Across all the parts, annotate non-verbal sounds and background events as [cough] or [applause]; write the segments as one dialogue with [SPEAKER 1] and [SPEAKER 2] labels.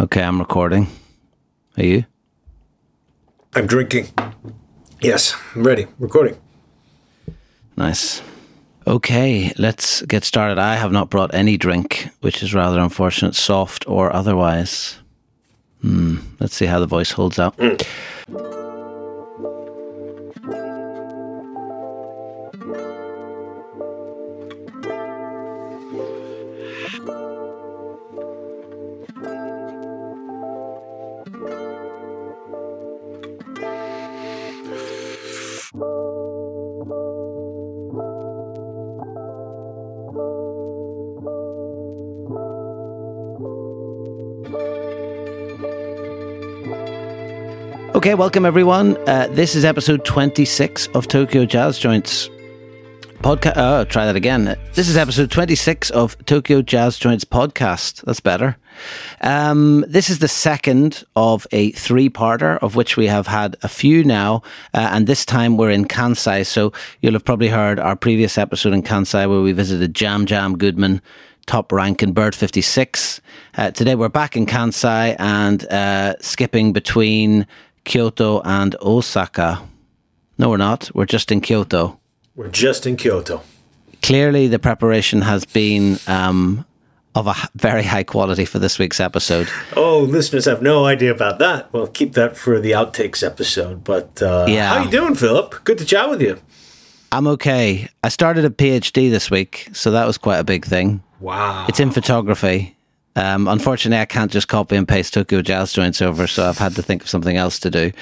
[SPEAKER 1] Okay, I'm recording. Are you?
[SPEAKER 2] I'm drinking. Yes, I'm ready. Recording.
[SPEAKER 1] Nice. Okay, let's get started. I have not brought any drink, which is rather unfortunate, soft or otherwise. Hmm. Let's see how the voice holds up. Okay, welcome everyone. Uh, this is episode 26 of Tokyo Jazz Joints podcast. Oh, try that again. This is episode 26 of Tokyo Jazz Joints podcast. That's better. Um, this is the second of a three parter, of which we have had a few now. Uh, and this time we're in Kansai. So you'll have probably heard our previous episode in Kansai where we visited Jam Jam Goodman top rank in Bird 56. Uh, today we're back in Kansai and uh, skipping between Kyoto and Osaka. No, we're not. We're just in Kyoto.
[SPEAKER 2] We're just in Kyoto.
[SPEAKER 1] Clearly, the preparation has been um, of a very high quality for this week's episode.
[SPEAKER 2] Oh, listeners have no idea about that. Well, keep that for the outtakes episode. But uh,
[SPEAKER 1] Yeah.
[SPEAKER 2] how you doing, Philip? Good to chat with you.
[SPEAKER 1] I'm okay. I started a PhD this week, so that was quite a big thing.
[SPEAKER 2] Wow.
[SPEAKER 1] It's in photography. Um, unfortunately, I can't just copy and paste Tokyo Jazz joints over, so I've had to think of something else to do.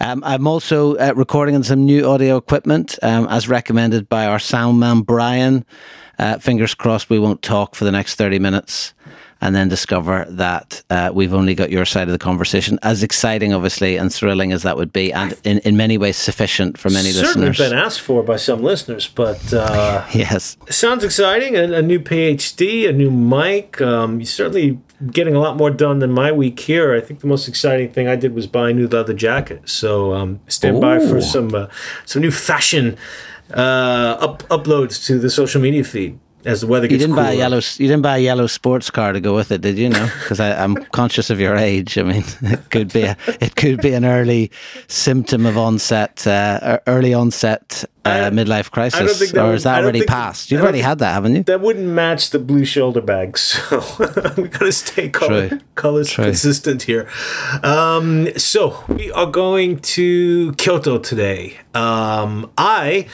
[SPEAKER 1] Um, I'm also uh, recording on some new audio equipment, um, as recommended by our sound man Brian. Uh, fingers crossed, we won't talk for the next 30 minutes and then discover that uh, we've only got your side of the conversation. As exciting, obviously, and thrilling as that would be, and in, in many ways sufficient for many
[SPEAKER 2] Certainly
[SPEAKER 1] listeners.
[SPEAKER 2] been asked for by some listeners, but uh,
[SPEAKER 1] Yes.
[SPEAKER 2] sounds exciting. A, a new PhD, a new mic. Um, you're certainly getting a lot more done than my week here. I think the most exciting thing I did was buy a new leather jacket. So um, stand by for some uh, some new fashion uh, up, uploads to the social media feed as the weather
[SPEAKER 1] You
[SPEAKER 2] gets
[SPEAKER 1] didn't buy a yellow. You didn't buy a yellow sports car to go with it, did you? No, because I'm [laughs] conscious of your age. I mean, [laughs] it could be a, it could be an early symptom of onset, uh, early onset uh, midlife crisis,
[SPEAKER 2] that
[SPEAKER 1] or is that already passed? You've already had that, haven't you?
[SPEAKER 2] that wouldn't match the blue shoulder bag, [laughs] so [laughs] we gotta stay color,
[SPEAKER 1] True.
[SPEAKER 2] colors
[SPEAKER 1] True.
[SPEAKER 2] consistent here. Um, so we are going to Kyoto today. Um, I,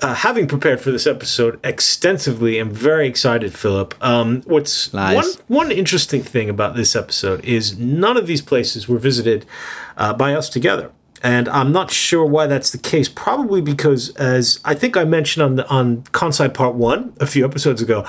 [SPEAKER 2] uh, having prepared for this episode extensively, am very excited, Philip. Um, what's
[SPEAKER 1] Nice.
[SPEAKER 2] one one interesting thing about this episode is none of these places were visited uh, by us together. And I'm not sure why that's the case. Probably because, as I think I mentioned on the on Kansai Part One a few episodes ago,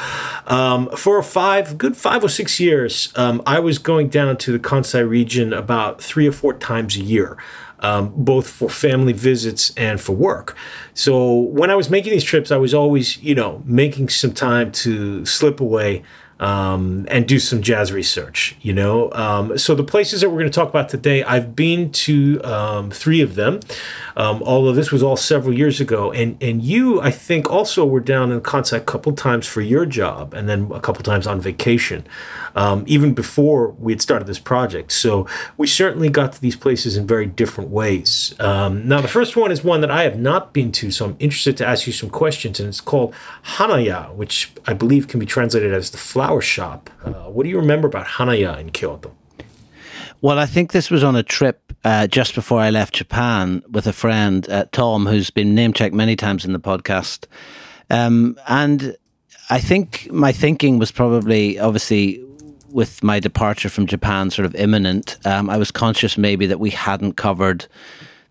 [SPEAKER 2] um, for five good five or six years, um, I was going down to the Kansai region about three or four times a year, um, both for family visits and for work. So when I was making these trips, I was always, you know, making some time to slip away um, and do some jazz research, you know. Um, so the places that we're going to talk about today, I've been to um, three of them, um, although this was all several years ago. And and you, I think, also were down in Kansai a couple times for your job, and then a couple times on vacation, um, even before we had started this project. So we certainly got to these places in very different ways. Um, now the first one is one that I have not been to, so I'm interested to ask you some questions, and it's called Hanaya, which I believe can be translated as the flower shop. Uh, what do you remember about Hanaya in Kyoto?
[SPEAKER 1] Well, I think this was on a trip uh, just before I left Japan with a friend, uh, Tom, who's been name checked many times in the podcast. Um, and I think my thinking was probably, obviously, with my departure from Japan sort of imminent, um, I was conscious maybe that we hadn't covered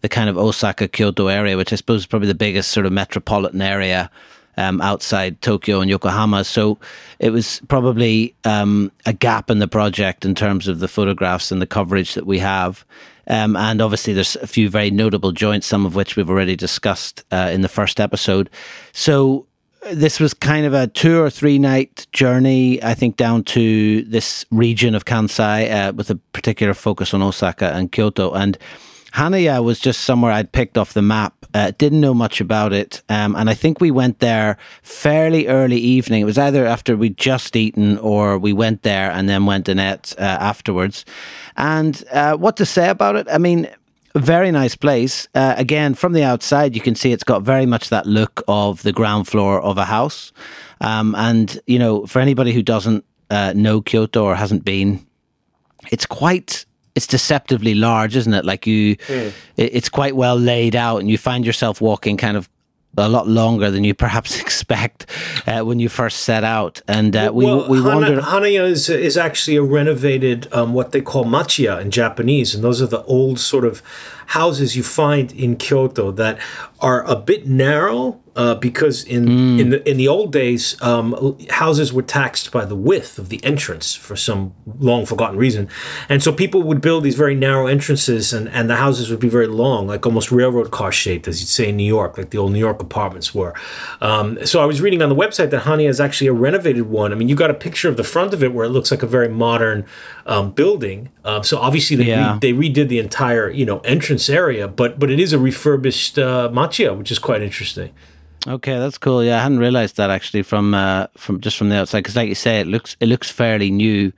[SPEAKER 1] the kind of Osaka Kyoto area, which I suppose is probably the biggest sort of metropolitan area um, outside Tokyo and Yokohama. So it was probably um, a gap in the project in terms of the photographs and the coverage that we have. Um, and obviously, there's a few very notable joints, some of which we've already discussed uh, in the first episode. So this was kind of a two or three night journey, I think, down to this region of Kansai uh, with a particular focus on Osaka and Kyoto. And Hanaya was just somewhere I'd picked off the map Uh, didn't know much about it, um, and I think we went there fairly early evening. It was either after we'd just eaten or we went there and then went and ate uh, afterwards. And uh, what to say about it? I mean, very nice place. Uh, again, from the outside, you can see it's got very much that look of the ground floor of a house. Um, and you know, for anybody who doesn't uh, know Kyoto or hasn't been, it's quite it's deceptively large, isn't it? Like you, mm. it, it's quite well laid out, and you find yourself walking kind of a lot longer than you perhaps [laughs] expect uh, when you first set out. And uh, we
[SPEAKER 2] well,
[SPEAKER 1] we
[SPEAKER 2] Hana,
[SPEAKER 1] wonder.
[SPEAKER 2] Hanaya is is actually a renovated um, what they call machiya in Japanese, and those are the old sort of houses you find in Kyoto that are a bit narrow uh, because in mm. in the in the old days, um, houses were taxed by the width of the entrance for some long forgotten reason, and so people would build these very narrow entrances, and and the houses would be very long, like almost railroad car shaped, as you'd say in New York, like the old New York apartments were. Um, so I was reading on the website that Hanaya is actually a renovated one. I mean, you got a picture of the front of it where it looks like a very modern um, building. Um, so obviously they yeah. re- they redid the entire you know entrance area, but but it is a refurbished uh, machiya, which is quite interesting.
[SPEAKER 1] Okay, that's cool. Yeah, I hadn't realized that actually from uh, from just from the outside because, like you say, it looks it looks fairly new,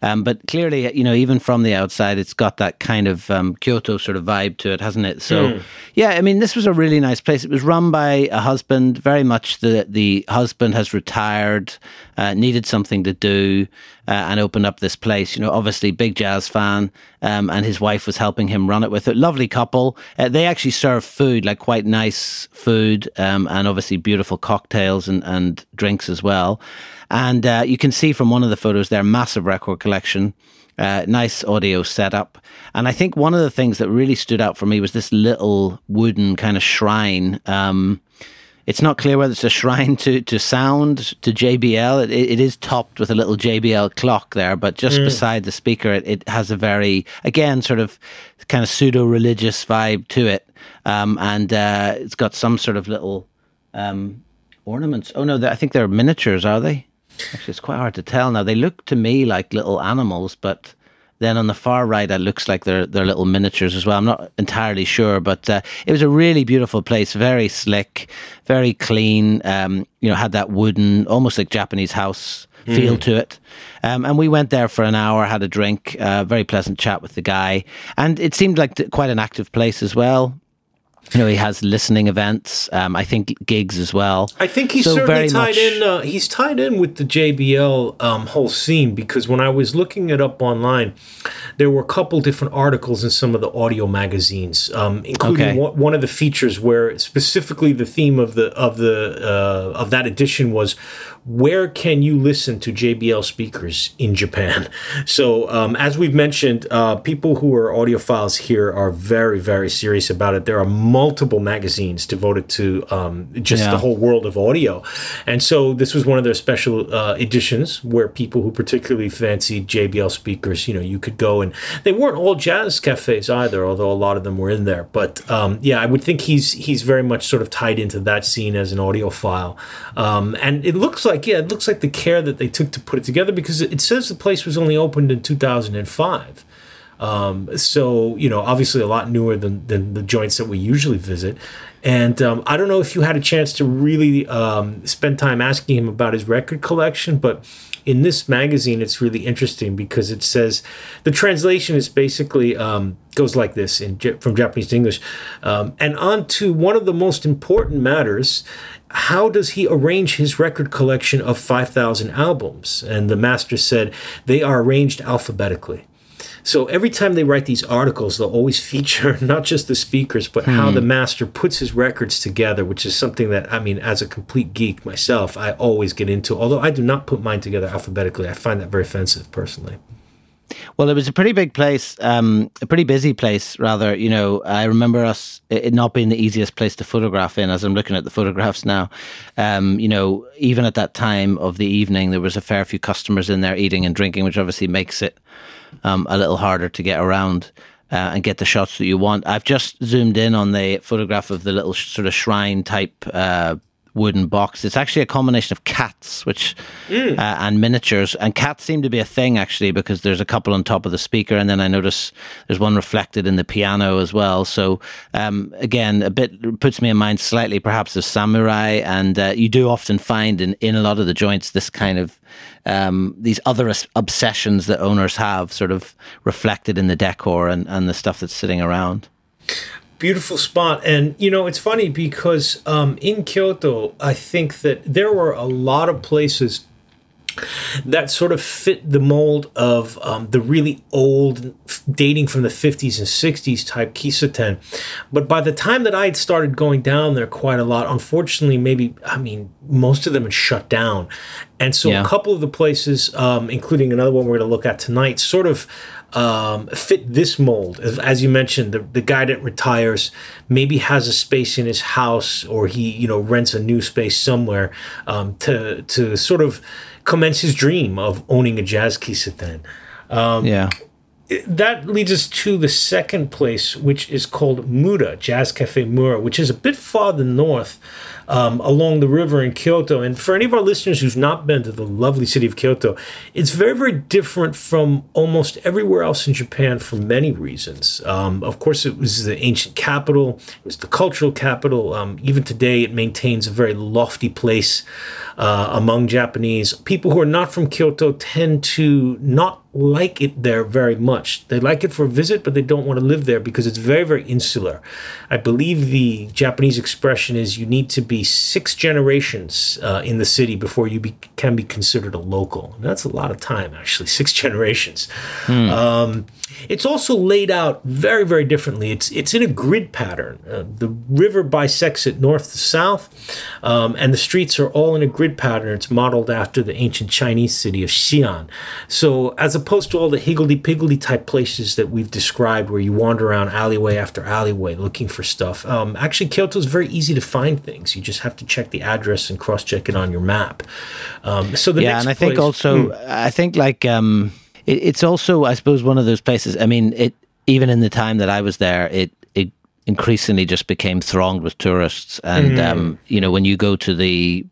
[SPEAKER 1] um, but clearly, you know, even from the outside, it's got that kind of um, Kyoto sort of vibe to it, hasn't it? So, mm. yeah, I mean, this was a really nice place. It was run by a husband. Very much the the husband has retired, uh, needed something to do, uh, and opened up this place. You know, obviously big jazz fan, um, and his wife was helping him run it with it. Lovely couple. Uh, they actually serve food, like quite nice food, um, and obviously beautiful cocktails and, and drinks as well. And uh, you can see from one of the photos there, massive record collection. Uh, nice audio setup. And I think one of the things that really stood out for me was this little wooden kind of shrine. Um, it's not clear whether it's a shrine to, to sound, to JBL. It, it is topped with a little JBL clock there, but just mm. beside the speaker, it, it has a very, again, sort of kind of pseudo religious vibe to it. Um, and uh, it's got some sort of little um, ornaments. Oh, no, I think they're miniatures, are they? Actually, it's quite hard to tell now. They look to me like little animals, but then on the far right, it looks like they're they're little miniatures as well. I'm not entirely sure, but uh, it was a really beautiful place, very slick, very clean. Um, you know, had that wooden, almost like Japanese house feel mm. to it. Um, and we went there for an hour, had a drink, uh, very pleasant chat with the guy, and it seemed like quite an active place as well. You know, he has listening events. Um, I think gigs as well.
[SPEAKER 2] I think he's so certainly tied much... in. Uh, he's tied in with the JBL um, whole scene because when I was looking it up online, there were a couple different articles in some of the audio magazines, um, including okay. one, one, of the features where specifically the theme of the of the uh, of that edition was where can you listen to JBL speakers in Japan? [laughs] So, um, as we've mentioned, uh, people who are audiophiles here are very, very serious about it. There are multiple magazines devoted to um, just yeah. the whole world of audio. And so, this was one of their special uh, editions where people who particularly fancied JBL speakers, you know, you could go and they weren't all jazz cafes either, although a lot of them were in there. But um, yeah, I would think he's he's very much sort of tied into that scene as an audiophile. Um, and it looks like like yeah, it looks like the care that they took to put it together because it says the place was only opened in 2005. Um, so you know, obviously a lot newer than than the joints that we usually visit. And um, I don't know if you had a chance to really um, spend time asking him about his record collection, but in this magazine, it's really interesting because it says the translation is basically um, goes like this in from Japanese to English, um, and on to one of the most important matters how does he arrange his record collection of 5,000 albums? And the master said they are arranged alphabetically. So every time they write these articles, they'll always [laughs] feature not just the speakers, but hmm. how the master puts his records together, which is something that, I mean, as a complete geek myself, I always get into. Although I do not put mine together alphabetically, I find that very offensive personally.
[SPEAKER 1] Well, it was a pretty big place, um, a pretty busy place, rather. You know, I remember us it not being the easiest place to photograph in. As I'm looking at the photographs now, um, you know, even at that time of the evening, there was a fair few customers in there eating and drinking, which obviously makes it um, a little harder to get around. Uh, and get the shots that you want. I've just zoomed in on the photograph of the little sort of shrine type uh, wooden box. It's actually a combination of cats, which mm. uh, and miniatures. And cats seem to be a thing actually because there's a couple on top of the speaker, and then I notice there's one reflected in the piano as well. So um, again, a bit puts me in mind slightly perhaps of samurai, and uh, you do often find in in a lot of the joints this kind of um, these other obsessions that owners have, sort of reflected in the decor and and the stuff that's sitting around
[SPEAKER 2] beautiful spot and you know it's funny because um, in kyoto i think that there were a lot of places that sort of fit the mold of um, the really old, dating from the 50s and 60s type Kissaten. But by the time that I had started going down there quite a lot, unfortunately, maybe, I mean, most of them had shut down. And so yeah. a couple of the places, um, including another one we're going to look at tonight, sort of um, fit this mold. As, you mentioned, the, the guy that retires maybe has a space in his house or he, you know, rents a new space somewhere um, to, to sort of commence his dream of owning a jazz kissaten.
[SPEAKER 1] Um, yeah
[SPEAKER 2] that leads us to the second place, which is called Mura, Jazz Cafe Mura, which is a bit farther north um, along the river in Kyoto. And for any of our listeners who's not been to the lovely city of Kyoto, it's very, very different from almost everywhere else in Japan for many reasons. Um, of course, it was the ancient capital, it was the cultural capital. Um, even today, it maintains a very lofty place uh, among Japanese. People who are not from Kyoto tend to not like it there very much. They like it for a visit, but they don't want to live there because it's very, very insular. I believe the Japanese expression is you need to be six generations uh, in the city before you be, can be considered a local. And that's a lot of time, actually, [laughs] six generations. Hmm. Um, it's also laid out very, very differently. It's it's in a grid pattern. Uh, the river bisects it north to south, um, and the streets are all in a grid pattern. It's modeled after the ancient Chinese city of Xi'an. So, as opposed to all the higgledy piggledy type places that we've described, where you wander around alleyway after alleyway looking for stuff, um, actually Kyoto is very easy to find things. You just have to check the address and cross check it on your map. Um, so the
[SPEAKER 1] yeah, and I think also, hmm. I think like. Um it, it's also, I suppose, one of those places. I mean, it even in the time that I was there, it it increasingly just became thronged with tourists, and mm. um, you know, when you go to the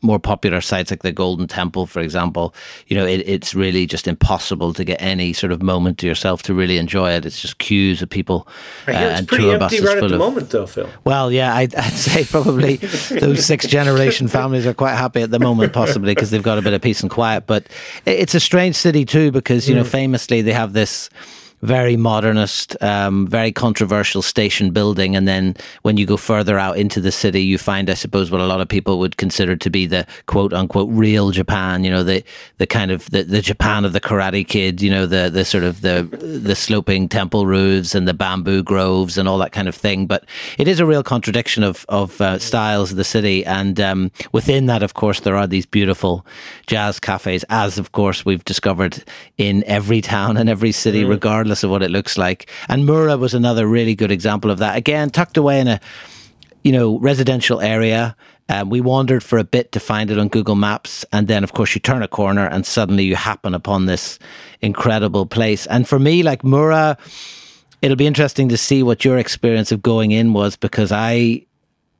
[SPEAKER 1] more popular sites like the Golden Temple, for example, you know, it, it's really just impossible to get any sort of moment to yourself to really enjoy it. It's just queues of people.
[SPEAKER 2] Uh, it's and pretty empty right at the of, moment, though, Phil.
[SPEAKER 1] Well, yeah, I'd, [laughs] I'd say probably those six generation families are quite happy at the moment, possibly because they've got a bit of peace and quiet. But it's a strange city too, because you mm. know, famously they have this very modernist, um, very controversial station building. And then when you go further out into the city, you find, I suppose, what a lot of people would consider to be the quote unquote real Japan. You know, the the kind of the, the Japan of the Karate Kid. You know, the the sort of the the sloping temple roofs and the bamboo groves and all that kind of thing. But it is a real contradiction of of uh, styles of the city. And um, within that, of course, there are these beautiful jazz cafes, as of course we've discovered in every town and every city, mm. regardless regardless of what it looks like. And Mura was another really good example of that. Again, tucked away in a you know residential area. Um, we wandered for a bit to find it on Google Maps, and then of course you turn a corner and suddenly you happen upon this incredible place. And for me, like Mura, it'll be interesting to see what your experience of going in was because I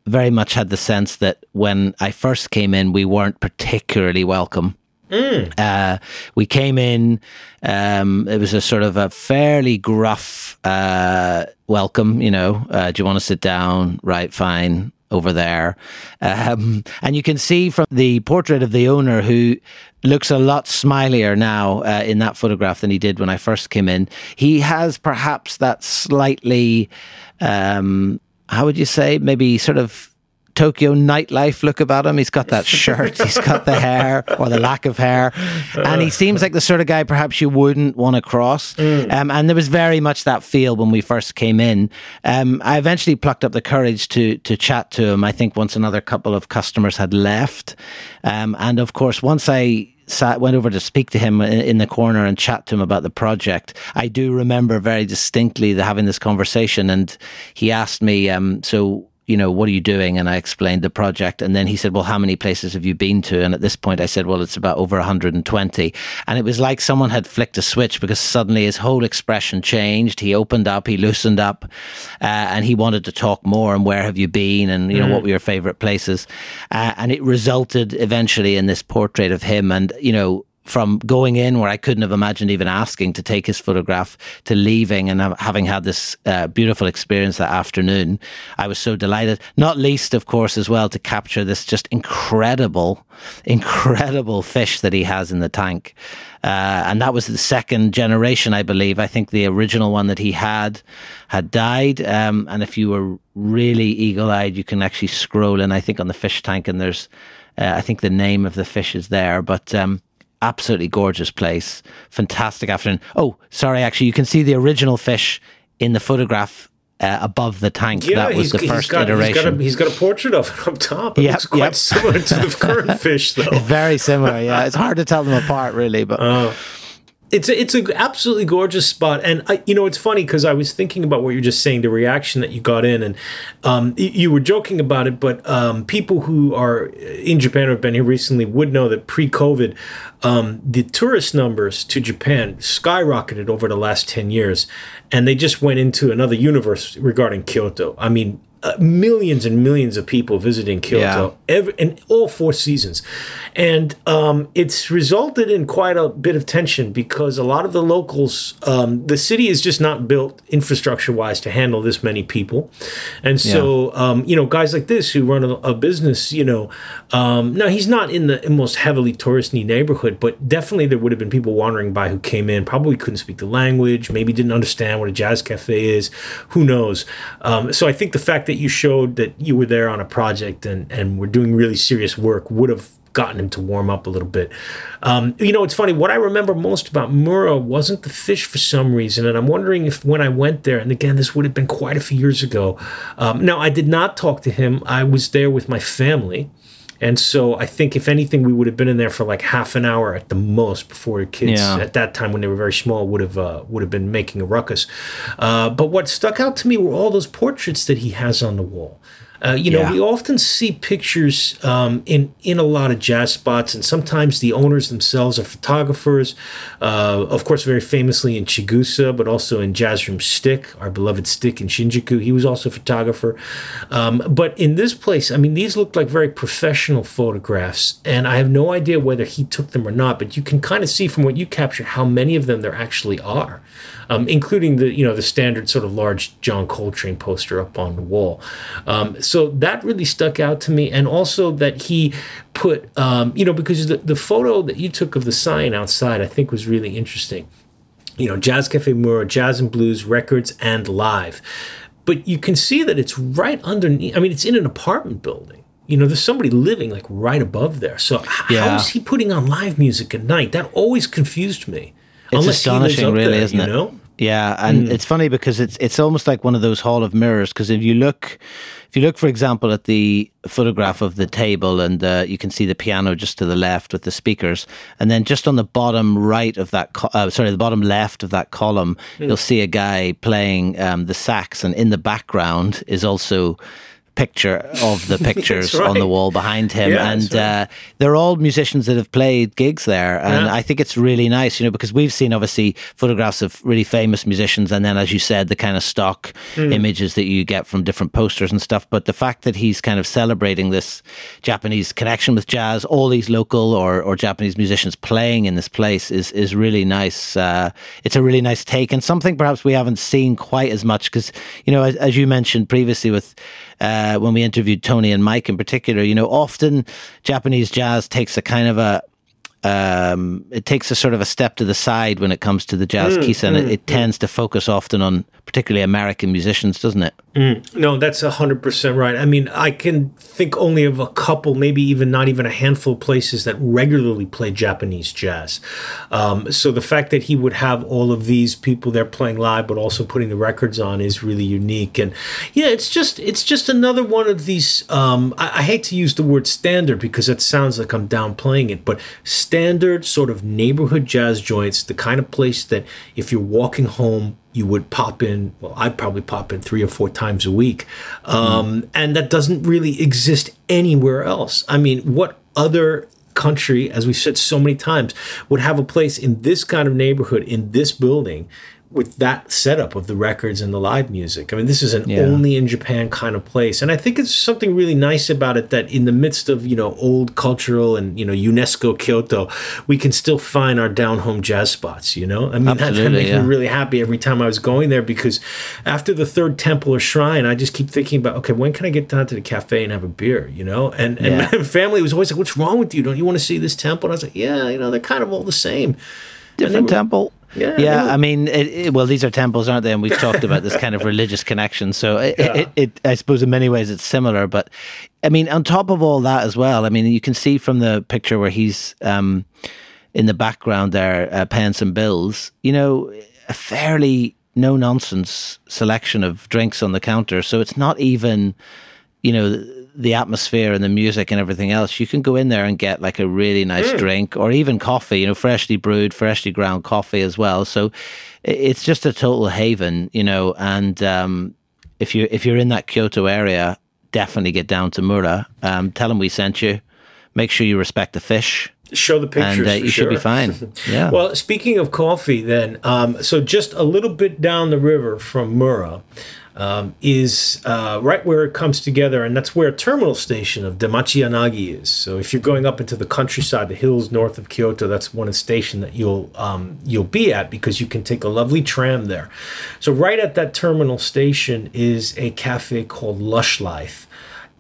[SPEAKER 1] very much had the sense that when I first came in, we weren't particularly welcome. Mm. Uh, we came in. Um, it was a sort of a fairly gruff uh, welcome. You know, uh, do you want to sit down? Right, fine. Over there, um, and you can see from the portrait of the owner who looks a lot smilier now uh, in that photograph than he did when I first came in. He has perhaps that slightly, um, how would you say, maybe sort of Tokyo nightlife look about him. He's got that [laughs] shirt, he's got the hair or the lack of hair, and he seems like the sort of guy perhaps you wouldn't want to cross. Mm. Um, and there was very much that feel when we first came in. Um, I eventually plucked up the courage to to chat to him. I think once another couple of customers had left, um, and of course once I sat went over to speak to him in, in, the corner and chat to him about the project. I do remember very distinctly the, having this conversation, and he asked me, um, "So you know, what are you doing? And I explained the project. And then he said, well, how many places have you been to? And at this point, I said, well, it's about over 120. And it was like someone had flicked a switch because suddenly his whole expression changed. He opened up, he loosened up, uh, and he wanted to talk more. And where have you been? And, you know, mm. what were your favorite places? Uh, and it resulted eventually in this portrait of him. And, you know, from going in where I couldn't have imagined even asking to take his photograph to leaving and having had this uh, beautiful experience that afternoon, I was so delighted. Not least, of course, as well to capture this just incredible, incredible fish that he has in the tank. Uh, and that was the second generation, I believe. I think the original one that he had had died. Um, and if you were really eagle eyed, you can actually scroll in, I think, on the fish tank, and there's, uh, I think the name of the fish is there. But um, absolutely gorgeous place. Fantastic afternoon. Oh, sorry, actually, you can see the original fish in the photograph uh, above the tank. Yeah, that was the first
[SPEAKER 2] got,
[SPEAKER 1] iteration.
[SPEAKER 2] He's got, a, he's got, a, portrait of it [laughs] up top. It yep, looks quite yep. similar to the current [laughs] fish, though.
[SPEAKER 1] Very similar, yeah. It's hard to tell them apart, really, but. Uh,
[SPEAKER 2] it's a, it's an absolutely gorgeous spot, and I, you know it's funny because I was thinking about what you're just saying, the reaction that you got in, and um, you were joking about it, but um, people who are in Japan or have been here recently would know that pre-COVID, um, the tourist numbers to Japan skyrocketed over the last ten years, and they just went into another universe regarding Kyoto. I mean, uh, millions and millions of people visiting Kyoto yeah. every, in all four seasons. And um, it's resulted in quite a bit of tension because a lot of the locals, um, the city is just not built infrastructure wise to handle this many people. And so, yeah. um, you know, guys like this who run a, a business, you know, um, now he's not in the most heavily touristy neighborhood, but definitely there would have been people wandering by who came in, probably couldn't speak the language, maybe didn't understand what a jazz cafe is. Who knows? Um, so I think the fact that you showed that you were there on a project and, and were doing really serious work would have gotten him to warm up a little bit. Um, you know, it's funny. What I remember most about Mura wasn't the fish for some reason, and I'm wondering if when I went there, and again, this would have been quite a few years ago. Um, now, I did not talk to him. I was there with my family. And so I think if anything, we would have been in there for like half an hour at the most before the kids yeah. at that time when they were very small would have uh, would have been making a ruckus. Uh, but what stuck out to me were all those portraits that he has on the wall. Uh, you know, yeah. we often see pictures um, in in a lot of jazz spots, and sometimes the owners themselves are photographers. Uh, of course, very famously in Chigusa, but also in Jazz Room Stick, our beloved Stick in Shinjuku. He was also a photographer. Um, but in this place, I mean, these look like very professional photographs, and I have no idea whether he took them or not. But you can kind of see from what you captured how many of them there actually are um, including the you know the standard sort of large John Coltrane poster up on the wall. Um, so that really stuck out to me, and also that he put um, you know because the the photo that you took of the sign outside I think was really interesting. You know, Jazz Cafe Mura, Jazz and Blues Records and Live. But you can see that it's right underneath. I mean, it's in an apartment building you know, there's somebody living like right above there. So yeah. how is he putting on live music at night? That always confused me.
[SPEAKER 1] It's Unless astonishing, really, there, isn't it?
[SPEAKER 2] Know?
[SPEAKER 1] Yeah, and mm. it's funny because it's it's almost like one of those hall of mirrors. Because if you look, if you look, for example, at the photograph of the table, and uh, you can see the piano just to the left with the speakers, and then just on the bottom right of that, co- uh, sorry, the bottom left of that column, mm. you'll see a guy playing um, the sax, and in the background is also picture of the [laughs] pictures right. on the wall behind him, yeah, and right. uh, they're all musicians that have played gigs there, and yeah. I think it's really nice, you know, because we've seen obviously photographs of really famous musicians, and then as you said, the kind of stock mm. images that you get from different posters and stuff. But the fact that he's kind of celebrating this Japanese connection with jazz, all these local or, or Japanese musicians playing in this place is is really nice. Uh, it's a really nice take, and something perhaps we haven't seen quite as much because you know, as, as you mentioned previously with uh, when we interviewed Tony and Mike in particular, you know, often Japanese jazz takes a kind of a um, it takes a sort of a step to the side when it comes to the jazz mm, kissa, and mm, it, it mm. tends to focus often on particularly American musicians, doesn't it?
[SPEAKER 2] Mm. No, that's 100% right. I mean, I can think only of a couple, maybe even not even a handful of places that regularly play Japanese jazz. Um, so the fact that he would have all of these people there playing live, but also putting the records on is really unique. And yeah, it's just it's just another one of these. Um, I, I hate to use the word standard because it sounds like I'm downplaying it, but standard sort of neighborhood jazz joints, the kind of place that if you're walking home you would pop in. Well, I'd probably pop in three or four times a week, um, mm. and that doesn't really exist anywhere else. I mean, what other country, as we've said so many times, would have a place in this kind of neighborhood in this building with that setup of the records and the live music. I mean, this is an yeah. only in Japan kind of place. And I think it's something really nice about it that in the midst of, you know, old cultural and, you know, UNESCO Kyoto, we can still find our down home jazz spots, you know? I mean, Absolutely, that, that makes yeah. me really happy every time I was going there because after the third temple or shrine, I just keep thinking about, okay, when can I get down to the cafe and have a beer, you know? And, and yeah. my [laughs] family was always like, what's wrong with you? Don't you want to see this temple? And I was like, yeah, you know, they're kind of all the same.
[SPEAKER 1] Different were, temple. Yeah, yeah. I mean, it, it, well, these are temples, aren't they? And we've talked about this kind of [laughs] religious connection. So, it, yeah. it, I suppose, in many ways, it's similar. But I mean, on top of all that as well, I mean, you can see from the picture where he's um, in the background there, uh, paying some bills. You know, a fairly no nonsense selection of drinks on the counter. So it's not even, you know the atmosphere and the music and everything else, you can go in there and get like a really nice mm. drink or even coffee, you know, freshly brewed, freshly ground coffee as well. So it's just a total haven, you know. And um, if you if you're in that Kyoto area, definitely get down to Mura. Um, tell them we sent you. Make sure you respect the fish
[SPEAKER 2] show the pictures and uh,
[SPEAKER 1] you
[SPEAKER 2] sure.
[SPEAKER 1] should be fine [laughs] yeah
[SPEAKER 2] well speaking of coffee then um, so just a little bit down the river from mura um, is uh, right where it comes together, and that's where a terminal station of Demachiyanagi is. So if you're going up into the countryside, the hills north of Kyoto, that's one station that you'll um, you'll be at because you can take a lovely tram there. So right at that terminal station is a cafe called Lush Life,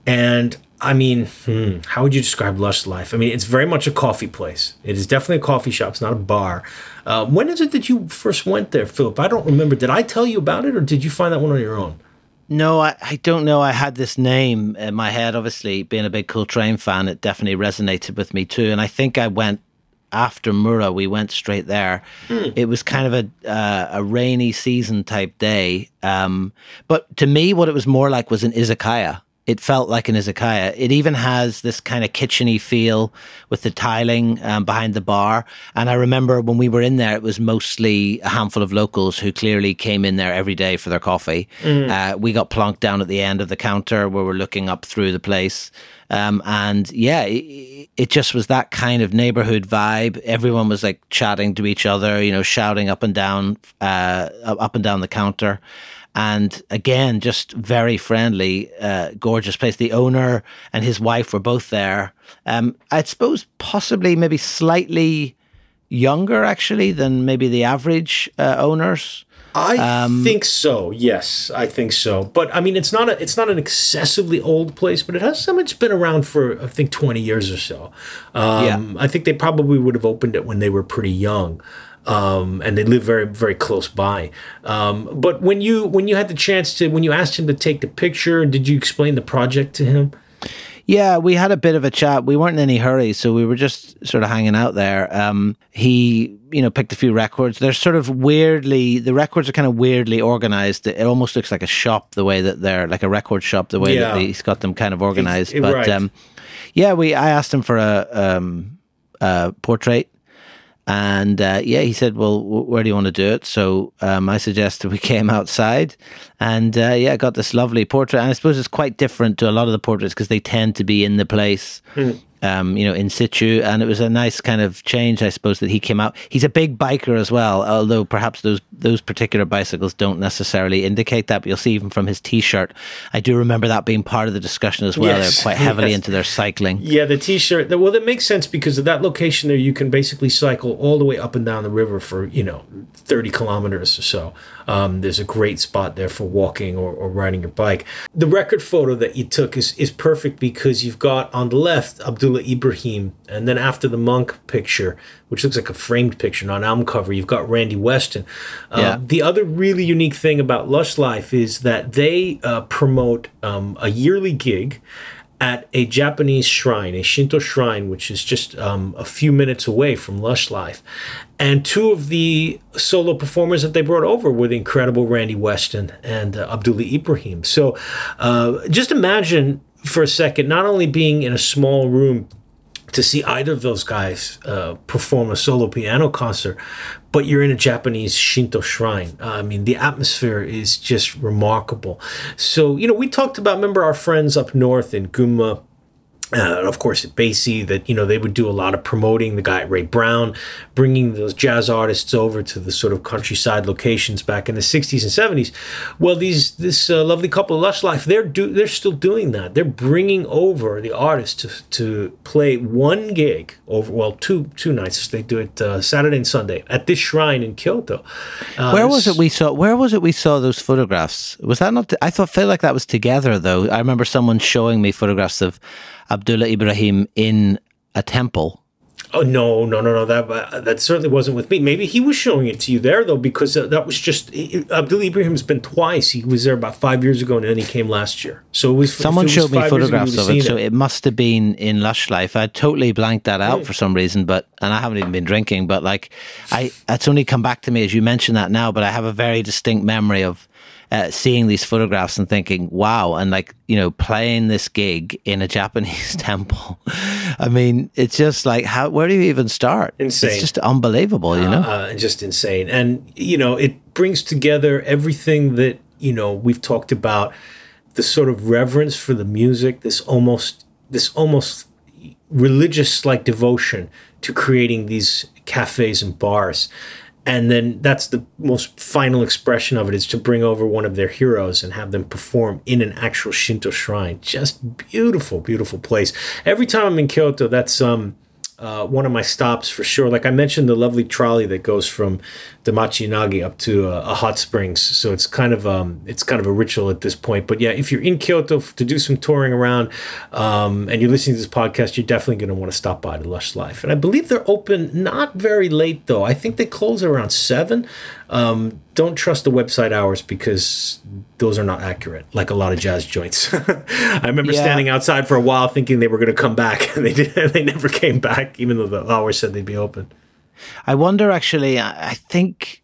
[SPEAKER 2] and I mean, hmm, how would you describe Lush Life? I mean, it's very much a coffee place. It is definitely a coffee shop. It's not a bar. Uh, when is it that you first went there, Philip? I don't remember. Did I tell you about it, or did you find that one on your own?
[SPEAKER 1] No, I, I don't know. I had this name in my head. Obviously, being a big Coltrane fan, it definitely resonated with me too. And I think I went after Mura. We went straight there. Mm. It was kind of a uh, a rainy season type day. Um, but to me, what it was more like was an izakaya it felt like an izakaya. It even has this kind of kitcheny feel with the tiling um, behind the bar. And I remember when we were in there, it was mostly a handful of locals who clearly came in there every day for their coffee. Mm. Uh, we got plonked down at the end of the counter where we're looking up through the place. Um, and yeah, it, it, just was that kind of neighborhood vibe. Everyone was like chatting to each other, you know, shouting up and down, uh, up and down the counter and again, just very friendly, uh, gorgeous place. The owner and his wife were both there. Um, I suppose possibly maybe slightly younger actually than maybe the average uh, owners.
[SPEAKER 2] I um, think so. Yes, I think so. But I mean, it's not a it's not an excessively old place, but it has some. It's been around for I think twenty years or so. Um, yeah. I think they probably would have opened it when they were pretty young um, and they live very very close by. Um, but when you when you had the chance to when you asked him to take the picture, did you explain the project to him?
[SPEAKER 1] Yeah, we had a bit of a chat. We weren't in any hurry, so we were just sort of hanging out there. Um, he, you know, picked a few records. They're sort of weirdly, the records are kind of weirdly organized. It almost looks like a shop the way that they're like a record shop the way yeah. that he's got them kind of organized. It, but right. um, yeah, we I asked him for a, um, a portrait and uh, yeah, he said, "Well, where do you want to do it?" So um, I suggested we [laughs] came outside, and uh, yeah, got this lovely portrait. And I suppose it's quite different to a lot of the portraits because they tend to be in the place. Mm um, you know, in situ. And it was a nice kind of change, I suppose, that he came out. He's a big biker as well, although perhaps those those particular bicycles don't necessarily indicate that. But you'll see even from his T-shirt, I do remember that being part of the discussion as well. Yes, They're quite heavily [laughs] yes. into their cycling.
[SPEAKER 2] Yeah, the T-shirt. Well, that makes sense because of that location there. You can basically cycle all the way up and down the river for you know thirty kilometers or so. Um, there's a great spot there for walking or, or, riding your bike. The record photo that you took is, is perfect because you've got on the left Abdullah Ibrahim, and then after the monk picture, which looks like a framed picture, not an album cover, you've got Randy Weston. Uh, yeah. The other really unique thing about Lush Life is that they uh, promote um, a yearly gig at a Japanese shrine, a Shinto shrine, which is just um, a few minutes away from Lush Life. And two of the solo performers that they brought over were the incredible Randy Weston and uh, Abdullah Ibrahim. So uh, just imagine for a second, not only being in a small room to see either of those guys uh, perform a solo piano concert, but you're in a Japanese Shinto shrine. Uh, I mean, the atmosphere is just remarkable. So, you know, we talked about, remember our friends up north in Gunma, uh, of course at Basie that you know they would do a lot of promoting the guy Ray Brown bringing those jazz artists over to the sort of countryside locations back in the 60s and 70s well these this uh, lovely couple Lush Life they're do they're still doing that. They're bringing over the artists to, to play one gig over well two two nights. They do it uh, Saturday and Sunday at this shrine in Kyoto.
[SPEAKER 1] Uh, where was it we saw where was it we saw those photographs? Was that not I thought felt like that was together though. I remember someone showing me photographs of Abdullah Ibrahim in a temple.
[SPEAKER 2] Oh no, no, no, no! That uh, that certainly wasn't with me. Maybe he was showing it to you there though, because uh, that was just Abdullah Ibrahim's been twice. He was there about five years ago, and then he came last year. So it was
[SPEAKER 1] someone it was showed me photographs ago, of it, so it. it. must have been in Lush Life. I totally blanked that out for some reason, but and I haven't even been drinking. But like, I it's only come back to me as you mentioned that now. But I have a very distinct memory of uh, seeing these photographs and thinking, wow, and like, you know, playing this gig in a [laughs] Japanese temple. I mean, it's just like, how, where do you even start?
[SPEAKER 2] Insane.
[SPEAKER 1] It's just unbelievable, you know?
[SPEAKER 2] Uh, just insane. And, you know, it brings together everything that, you know, we've talked about the sort of reverence for the music, this almost, this almost religious like devotion to creating these cafes and bars and then that's the most final expression of it is to bring over one of their heroes and have them perform in an actual Shinto shrine. Just beautiful, beautiful place. Every time I'm in Kyoto, that's um uh, one of my stops for sure. Like I mentioned, the lovely trolley that goes from Demachiyanagi up to uh, a hot springs. So it's kind of um, it's kind of a ritual at this point. But yeah, if you're in Kyoto to do some touring around um, and you're listening to this podcast, you're definitely going to want to stop by the Lush Life. And I believe they're open not very late though. I think they close around seven. Um, don't trust the website hours because those are not accurate, like a lot of jazz joints. [laughs] I remember yeah. standing outside for a while thinking they were going to come back, and [laughs] they did, they never came back, even though the hours said they'd be open.
[SPEAKER 1] I wonder, actually, I think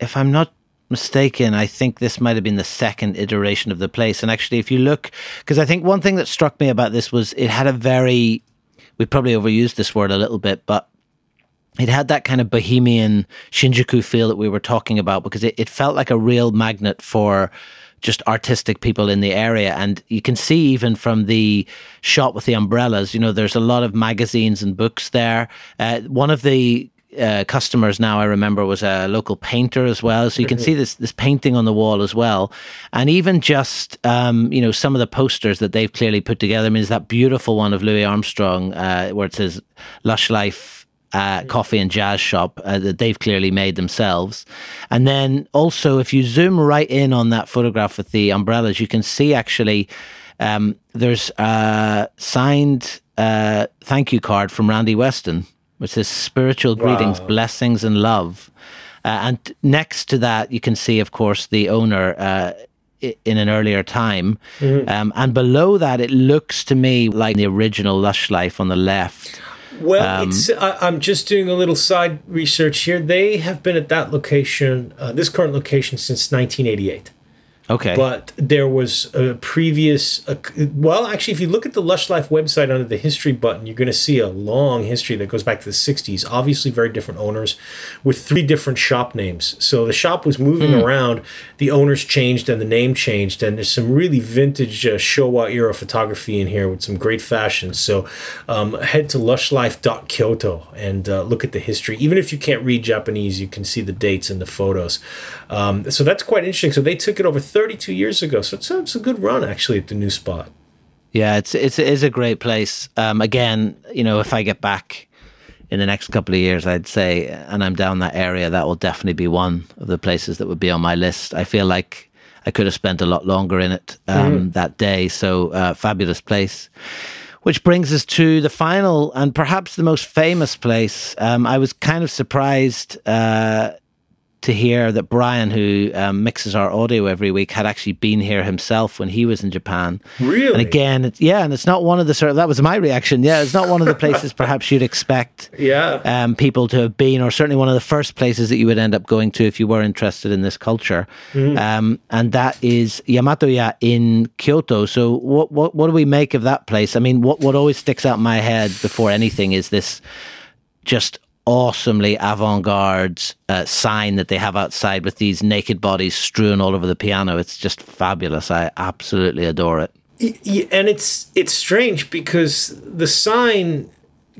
[SPEAKER 1] if I'm not mistaken, I think this might have been the second iteration of the place. And actually, if you look, because I think one thing that struck me about this was it had a very, we probably overused this word a little bit, but it had that kind of bohemian Shinjuku feel that we were talking about because it, it felt like a real magnet for just artistic people in the area. And you can see even from the shot with the umbrellas, you know, there's a lot of magazines and books there. Uh, one of the uh, customers now I remember was a local painter as well, so you can see this this painting on the wall as well, and even just um, you know some of the posters that they've clearly put together. I mean, there's that beautiful one of Louis Armstrong uh, where it says "Lush Life." Uh, coffee and jazz shop uh, that they've clearly made themselves. And then also, if you zoom right in on that photograph with the umbrellas, you can see actually um, there's a signed uh, thank you card from Randy Weston, which says spiritual wow. greetings, blessings, and love. Uh, and next to that, you can see, of course, the owner uh, in an earlier time. Mm-hmm. Um, and below that, it looks to me like the original Lush Life on the left.
[SPEAKER 2] Well, um, it's, I, am just doing a little side research here. They have been at that location, uh, this current location, since 1988.
[SPEAKER 1] Okay.
[SPEAKER 2] But there was a previous, uh, well, actually, if you look at the Lush Life website under the history button, you're going to see a long history that goes back to the 60s. Obviously, very different owners with three different shop names. So the shop was moving mm. around, the owners changed and the name changed. And there's some really vintage uh, Showa era photography in here with some great fashion. So um, head to lushlife.kyoto and uh, look at the history. Even if you can't read Japanese, you can see the dates and the photos. Um, so that's quite interesting. So they took it over 32 years ago. So it's, it's a good run actually at the new spot.
[SPEAKER 1] Yeah, it's it's it is a great place. Um, again, you know, if I get back in the next couple of years, I'd say, and I'm down that area, that will definitely be one of the places that would be on my list. I feel like I could have spent a lot longer in it um, mm. that day. So uh, fabulous place. Which brings us to the final and perhaps the most famous place. Um, I was kind of surprised. Uh, to hear that Brian, who um, mixes our audio every week, had actually been here himself when he was in Japan.
[SPEAKER 2] Really?
[SPEAKER 1] And again, it's, yeah, and it's not one of the sort of that was my reaction. Yeah, it's not one of the places [laughs] perhaps you'd expect.
[SPEAKER 2] Yeah.
[SPEAKER 1] Um, people to have been, or certainly one of the first places that you would end up going to if you were interested in this culture.
[SPEAKER 2] Mm-hmm.
[SPEAKER 1] Um, and that is Yamatoya in Kyoto. So, what, what what do we make of that place? I mean, what what always sticks out in my head before anything is this just awesomely avant-garde uh, sign that they have outside with these naked bodies strewn all over the piano. It's just fabulous. I absolutely adore it.
[SPEAKER 2] And it's it's strange because the sign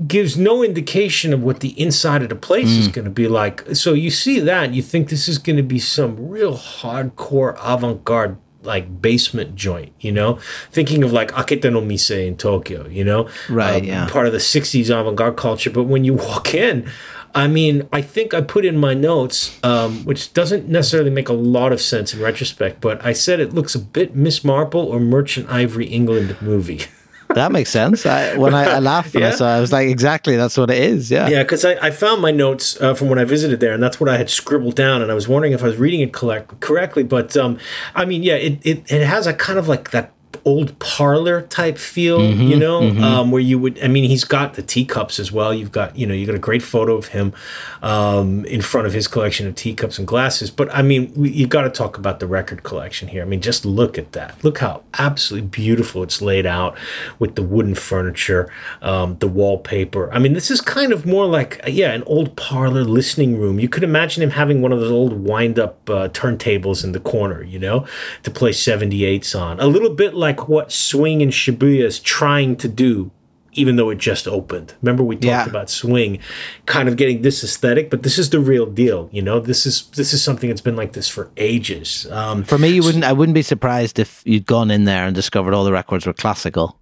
[SPEAKER 2] gives no indication of what the inside of the place is going to be like. So you see that, and you think this is going to be some real hardcore avant-garde like basement joint, you know, thinking of like Aketa no Mise in Tokyo, you know,
[SPEAKER 1] Right, yeah.
[SPEAKER 2] part of the '60s avant-garde culture. But when you [laughs] walk in, I mean, I think I put in my notes, um, which doesn't necessarily make a lot of sense in retrospect, but I said it looks a bit Miss Marple or Merchant Ivory England movie. [laughs]
[SPEAKER 1] That makes sense. I, when I, I laughed
[SPEAKER 2] Yeah.
[SPEAKER 1] it, I was like, exactly, that's what it is. Yeah.
[SPEAKER 2] Yeah, because I, I found my notes uh, from when I visited there, and that's what I had scribbled down, and I was wondering if I was reading it collect- correctly. But um, I mean, yeah, it, it it has a kind of like that old parlor type feel, you know, um, where you would. I mean, he's got the teacups as well. You've got you know you got a great photo of him um, in front of his collection of teacups and glasses. But I mean, we, you got to talk about the record collection here. I mean, just look at that. Look how absolutely beautiful it's laid out with the wooden furniture, um, the wallpaper. I mean, this is kind of more like yeah, an old parlor listening room. You could imagine him having one of those old wind up uh, turntables in the corner, you know, to play 78s on. A little bit like what Swing in Shibuya is trying to do. Even though it just opened, remember we talked
[SPEAKER 1] Yeah.
[SPEAKER 2] about swing, kind of getting this aesthetic, but this is the real deal. You know, this is this is something that's been like this for ages. Um,
[SPEAKER 1] For me, you wouldn't. I wouldn't be surprised if you'd gone in there and discovered all the records were classical.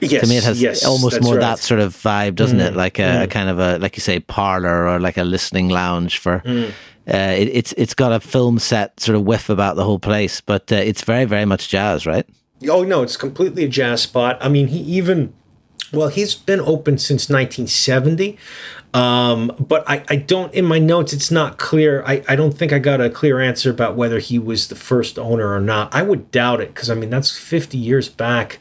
[SPEAKER 2] yes,
[SPEAKER 1] To me, it has
[SPEAKER 2] yes,
[SPEAKER 1] almost more
[SPEAKER 2] right. Mm.
[SPEAKER 1] that sort of vibe, doesn't it? Like a, a kind of a, like you say, parlor or like a listening lounge for.
[SPEAKER 2] Mm.
[SPEAKER 1] Uh, it, it's it's got a film set sort of whiff about the whole place, but uh, it's very very much jazz, right?
[SPEAKER 2] Oh no, it's completely a jazz spot. I mean, he even well, he's been open since 1970. Um, but I, I don't in my notes it's not clear. I, I don't think I got a clear answer about whether he was the first owner or not. I would doubt it because I mean that's 50 years back.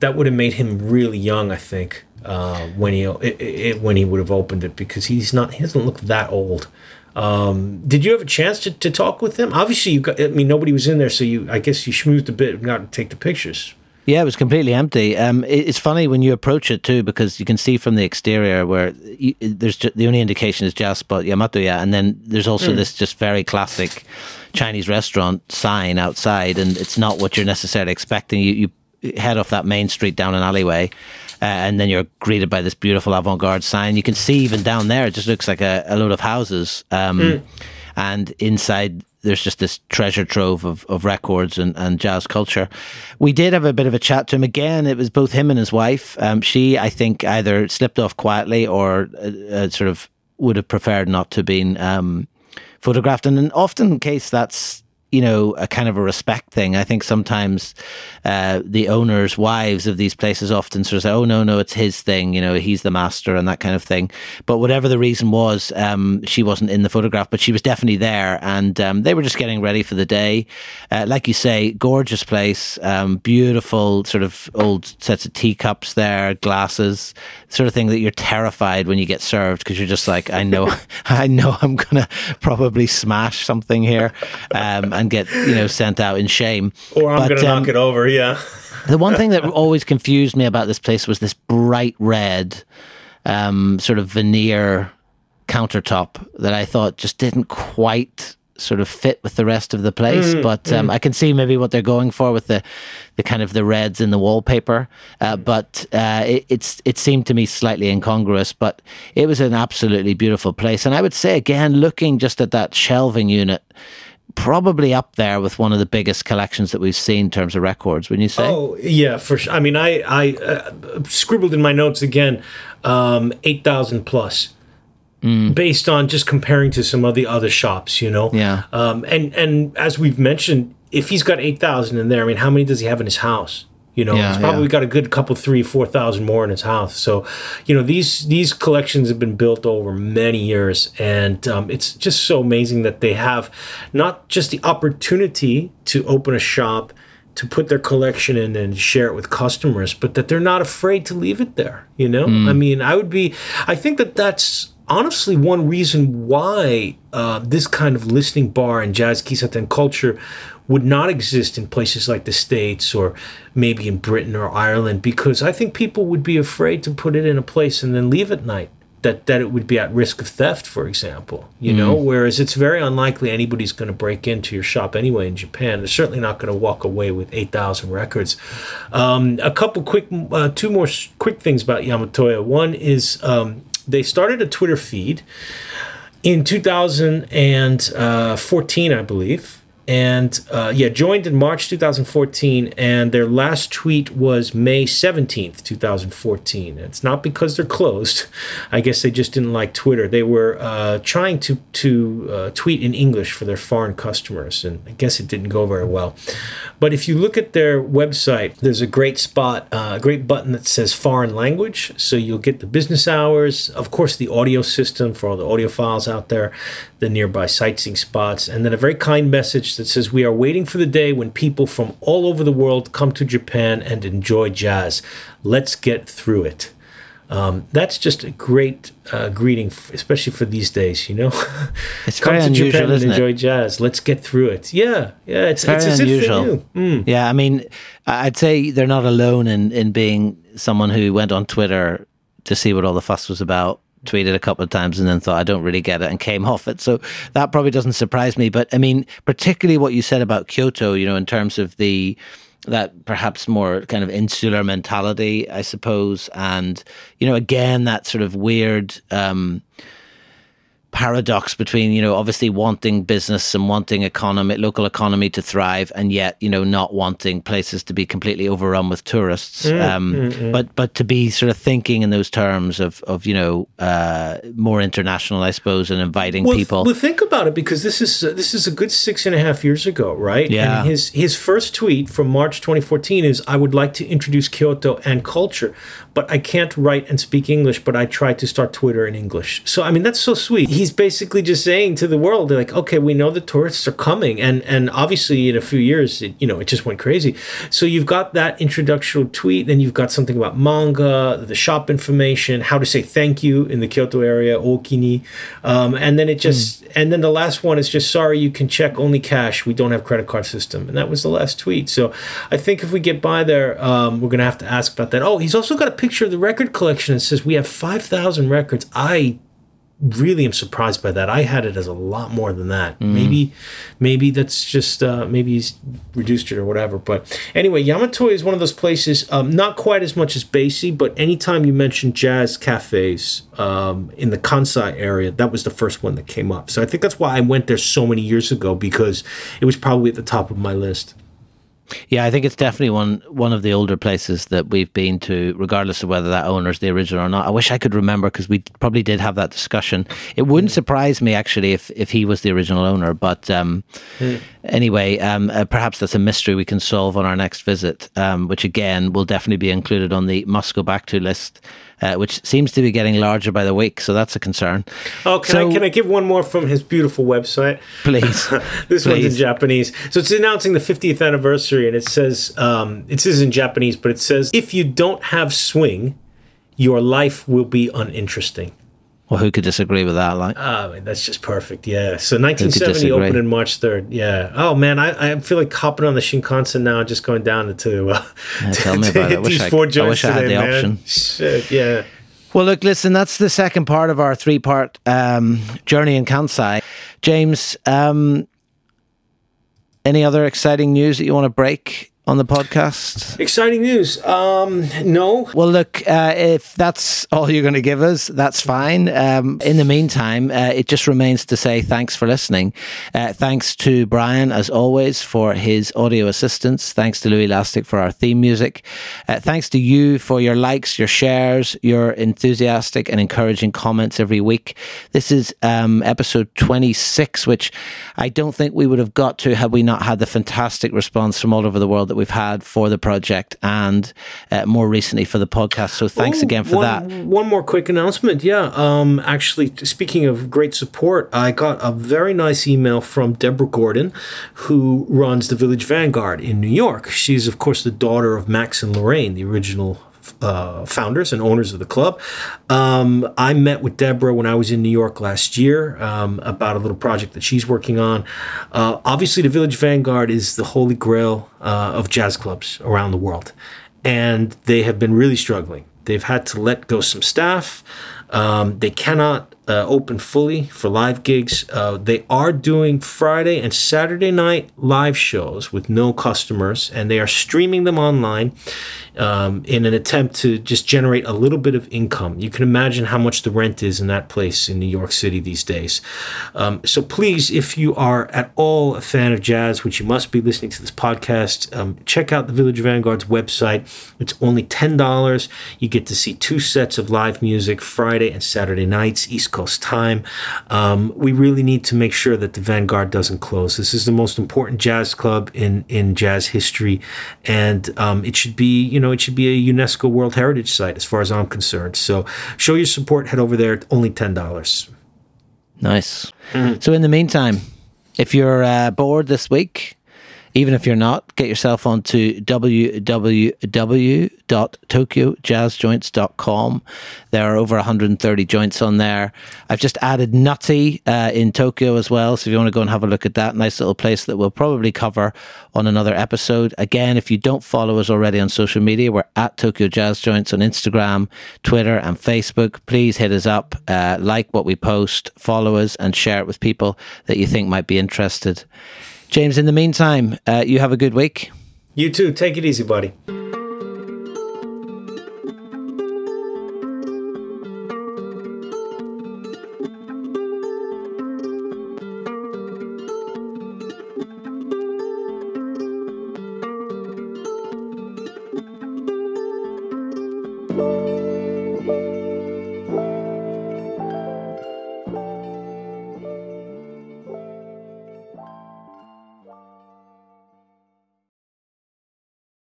[SPEAKER 2] That would have made him really young, I think, uh, when he it, it, when he would have opened it because he's not he doesn't look that old. Um, did you have a chance to, to talk with them? Obviously, you got. I mean, nobody was in there, so you. I guess you schmoozed a bit and got to take the pictures.
[SPEAKER 1] Yeah, it was completely empty. Um, it, it's funny when you approach it too, because you can see from the exterior where you, there's ju- the only indication is jazz spot Yamatoya, and then there's also this just very classic Chinese restaurant sign outside, and it's not what you're necessarily expecting. You, you head off that main street down an alleyway, and then you're greeted by this beautiful avant-garde sign. You can see even down there, it just looks like a, a load of houses, um, and inside there's just this treasure trove of, of records and, and jazz culture. We did have a bit of a chat to him again. It was both him and his wife. Um, she, I think, either slipped off quietly or uh, uh, sort of would have preferred not to have been um, photographed. And in often case, that's you know a kind of a respect thing. I think sometimes uh, the owners' wives of these places often sort of say, "Oh no, no, it's his thing." You know, he's the master and that kind of thing. But whatever the reason was, um, she wasn't in the photograph, but she was definitely there, and um, they were just getting ready for the day. Uh, like you say, gorgeous place, um, beautiful sort of old sets of teacups there, glasses, sort of thing that you're terrified when you get served because you're just like, I know, [laughs] I know, I'm gonna probably smash something here, [laughs] um, and get you know sent out in shame.
[SPEAKER 2] Or I'm
[SPEAKER 1] But,
[SPEAKER 2] to
[SPEAKER 1] um,
[SPEAKER 2] knock it over. Yeah. [laughs]
[SPEAKER 1] the one thing that always confused me about this place was this bright red, um, sort of veneer countertop that I thought just didn't quite sort of fit with the rest of the place. but um, I can see maybe what they're going for with the, the kind of the reds in the wallpaper. Uh, but uh, it, it's it seemed to me slightly incongruous. But it was an absolutely beautiful place, and I would say again, looking just at that shelving unit. Probably up there with one of the biggest collections that we've seen in terms of records. Wouldn't you say?
[SPEAKER 2] Oh yeah, for sure. I mean, I I uh, scribbled in my notes again, um, eight thousand plus, based on just comparing to some of the other shops. You know.
[SPEAKER 1] Yeah.
[SPEAKER 2] Um, and and as we've mentioned, if he's got eight thousand in there, I mean, how many does he have in his house? You know,
[SPEAKER 1] Yeah,
[SPEAKER 2] he's probably
[SPEAKER 1] yeah.
[SPEAKER 2] got a good couple, three, four thousand more in his house. So, you know, these these collections have been built over many years, and um, it's just so amazing that they have not just the opportunity to open a shop, to put their collection in and share it with customers, but that they're not afraid to leave it there. You know, I mean, I would be. I think that that's honestly one reason why uh, this kind of listening bar and jazz kissaten culture would not exist in places like the states or maybe in Britain or Ireland because I think people would be afraid to put it in a place and then leave at night that that it would be at risk of theft for example you know? Whereas it's very unlikely anybody's going to break into your shop anyway in Japan. They're certainly not going to walk away with 8000 records. Um, a couple quick uh, two more quick things about Yamatoya. One is um, they started a Twitter feed in 2014, uh, I believe. And uh, yeah, joined in March 2014, and their last tweet was May 17th, 2014. It's not because they're closed. [laughs] I guess they just didn't like Twitter. They were uh, trying to to uh, tweet in English for their foreign customers, and I guess it didn't go very well. But if you look at their website, there's a great spot, uh, a great button that says foreign language. So you'll get the business hours, of course, the audio system for all the audiophiles out there, the nearby sightseeing spots, and then a very kind message that says, We are waiting for the day when people from all over the world come to Japan and enjoy jazz. Let's get through it. Um, that's just a great uh, greeting, especially for these days, you know? [laughs]
[SPEAKER 1] It's [laughs]
[SPEAKER 2] Come
[SPEAKER 1] very
[SPEAKER 2] to
[SPEAKER 1] unusual,
[SPEAKER 2] Japan and
[SPEAKER 1] isn't it?
[SPEAKER 2] enjoy jazz. Let's get through it. Yeah, yeah, it's, it's they
[SPEAKER 1] unusual.
[SPEAKER 2] Mm.
[SPEAKER 1] Yeah, I mean, I'd say they're not alone in, in being someone who went on Twitter to see what all the fuss was about, tweeted a couple of times, and then thought, I don't really get it, and came [laughs] off it. So that probably doesn't surprise me. But I mean, particularly what you said about Kyoto, you know, in terms of the that perhaps more kind of insular mentality, I suppose, and you know, again, that sort of weird. Um, paradox between you know obviously wanting business and wanting economy local economy to thrive and yet you know not wanting places to be completely overrun with tourists
[SPEAKER 2] Mm,
[SPEAKER 1] um but but to be sort of thinking in those terms of of you know uh more international i suppose and inviting
[SPEAKER 2] Well,
[SPEAKER 1] people
[SPEAKER 2] well, think about it because this is uh, this is a good six and a half years ago, right?
[SPEAKER 1] Yeah.
[SPEAKER 2] And his his first tweet from March 2014 is, "I would like to introduce Kyoto and culture, but I can't write and speak English. But I tried to start Twitter in English. So I mean, that's so sweet. He's basically just saying to the world, they're like, okay, we know the tourists are coming, and and obviously in a few years, it, you know, it just went crazy. So you've got that introductory tweet, then you've got something about manga, the shop information, how to say thank you in the Kyoto area, okini, um, and then it just and then the last one is just sorry you can check only cash. We don't have credit card system, and that was the last tweet. So I think if we get by there, um, we're gonna have to ask about that. Oh, he's also got a picture of the record collection that says we have five thousand records. I really am surprised by that. I had it as a lot more than that. Maybe, maybe that's just uh, maybe he's reduced it or whatever. But anyway, Yamatoya is one of those places. Um, not quite as much as Basie, but anytime you mention jazz cafes um, in the Kansai area, that was the first one that came up. So I think that's why I went there so many years ago because it was probably at the top of my list.
[SPEAKER 1] Yeah, I think it's definitely one one of the older places that we've been to, regardless of whether that owner's the original or not. I wish I could remember because we probably did have that discussion. It wouldn't surprise me actually if if he was the original owner, but um, anyway, um, uh, perhaps that's a mystery we can solve on our next visit, um, which again will definitely be included on the must go back to list. Uh, which seems to be getting larger by the week, so that's a concern.
[SPEAKER 2] Oh, can
[SPEAKER 1] So-
[SPEAKER 2] I can I give one more from his beautiful website?
[SPEAKER 1] Please, [laughs]
[SPEAKER 2] this one's in Japanese. So it's announcing the 50th anniversary, and it says, um, it says in Japanese, but it says, if you don't have swing, your life will be uninteresting.
[SPEAKER 1] Well, who could disagree with that? Like,
[SPEAKER 2] Ah, man, that's just perfect. Yeah. So 1970
[SPEAKER 1] disagree?
[SPEAKER 2] opened in March 3rd. Yeah. Oh, man, I, I feel like hopping on the Shinkansen now and just going down to, uh,
[SPEAKER 1] Yeah, tell me [laughs]
[SPEAKER 2] to
[SPEAKER 1] about it. I
[SPEAKER 2] hit
[SPEAKER 1] wish
[SPEAKER 2] these
[SPEAKER 1] I-
[SPEAKER 2] four
[SPEAKER 1] I
[SPEAKER 2] joints
[SPEAKER 1] I had
[SPEAKER 2] today,
[SPEAKER 1] the
[SPEAKER 2] man.
[SPEAKER 1] option.
[SPEAKER 2] Shit, yeah.
[SPEAKER 1] Well, look, listen, that's the second part of our three part um, journey in Kansai. James, um, any other exciting news that you want to break on the podcast?
[SPEAKER 2] Exciting news. Um, no.
[SPEAKER 1] Well, look, uh, if that's all you're going to give us, that's fine. Um, in the meantime, uh, it just remains to say thanks for listening. Uh, thanks to Brian, as always, for his audio assistance. Thanks to Louis Elastic for our theme music. Uh, thanks to you for your likes, your shares, your enthusiastic and encouraging comments every week. This is um, episode 26, which I don't think we would have got to had we not had the fantastic response from all over the world that we've had for the project and uh, more recently for the podcast. So thanks
[SPEAKER 2] Oh,
[SPEAKER 1] again for
[SPEAKER 2] one,
[SPEAKER 1] that.
[SPEAKER 2] One more quick announcement. Yeah. Um, actually, speaking of great support, I got a very nice email from Deborah Gordon, who runs the Village Vanguard in New York. She's, of course, the daughter of Max and Lorraine, the original uh, founders and owners of the club. Um, I met with Deborah when I was in New York last year um, about a little project that she's working on. Uh, obviously, the Village Vanguard is the holy grail uh, of jazz clubs around the world, and they have been really struggling. They've had to let go some staff. Um, they cannot uh, open fully for live gigs. Uh, they are doing Friday and Saturday night live shows with no customers, and they are streaming them online um, in an attempt to just generate a little bit of income. You can imagine how much the rent is in that place in New York City these days. Um, so please, if you are at all a fan of jazz, which you must be listening to this podcast, um, check out the Village Vanguard's website. It's only $10. You get to see two sets of live music Friday and Saturday nights, East Coast time. Um, we really need to make sure that the Vanguard doesn't close. This is the most important jazz club in, in jazz history, and um, it should be, you know, it should be a UNESCO World Heritage Site as far as I'm concerned. So show your support, head over there, only $10.
[SPEAKER 1] Nice. So, in the meantime, if you're uh, bored this week, even if you're not, get yourself onto www.tokyojazzjoints.com. There are over 130 joints on there. I've just added Nutty uh, in Tokyo as well. So if you want to go and have a look at that, nice little place that we'll probably cover on another episode. Again, if you don't follow us already on social media, we're at Tokyo Jazz Joints on Instagram, Twitter, and Facebook. Please hit us up, uh, like what we post, follow us, and share it with people that you think might be interested. James, in the meantime, uh, you have a good week.
[SPEAKER 2] You too. Take it easy, buddy.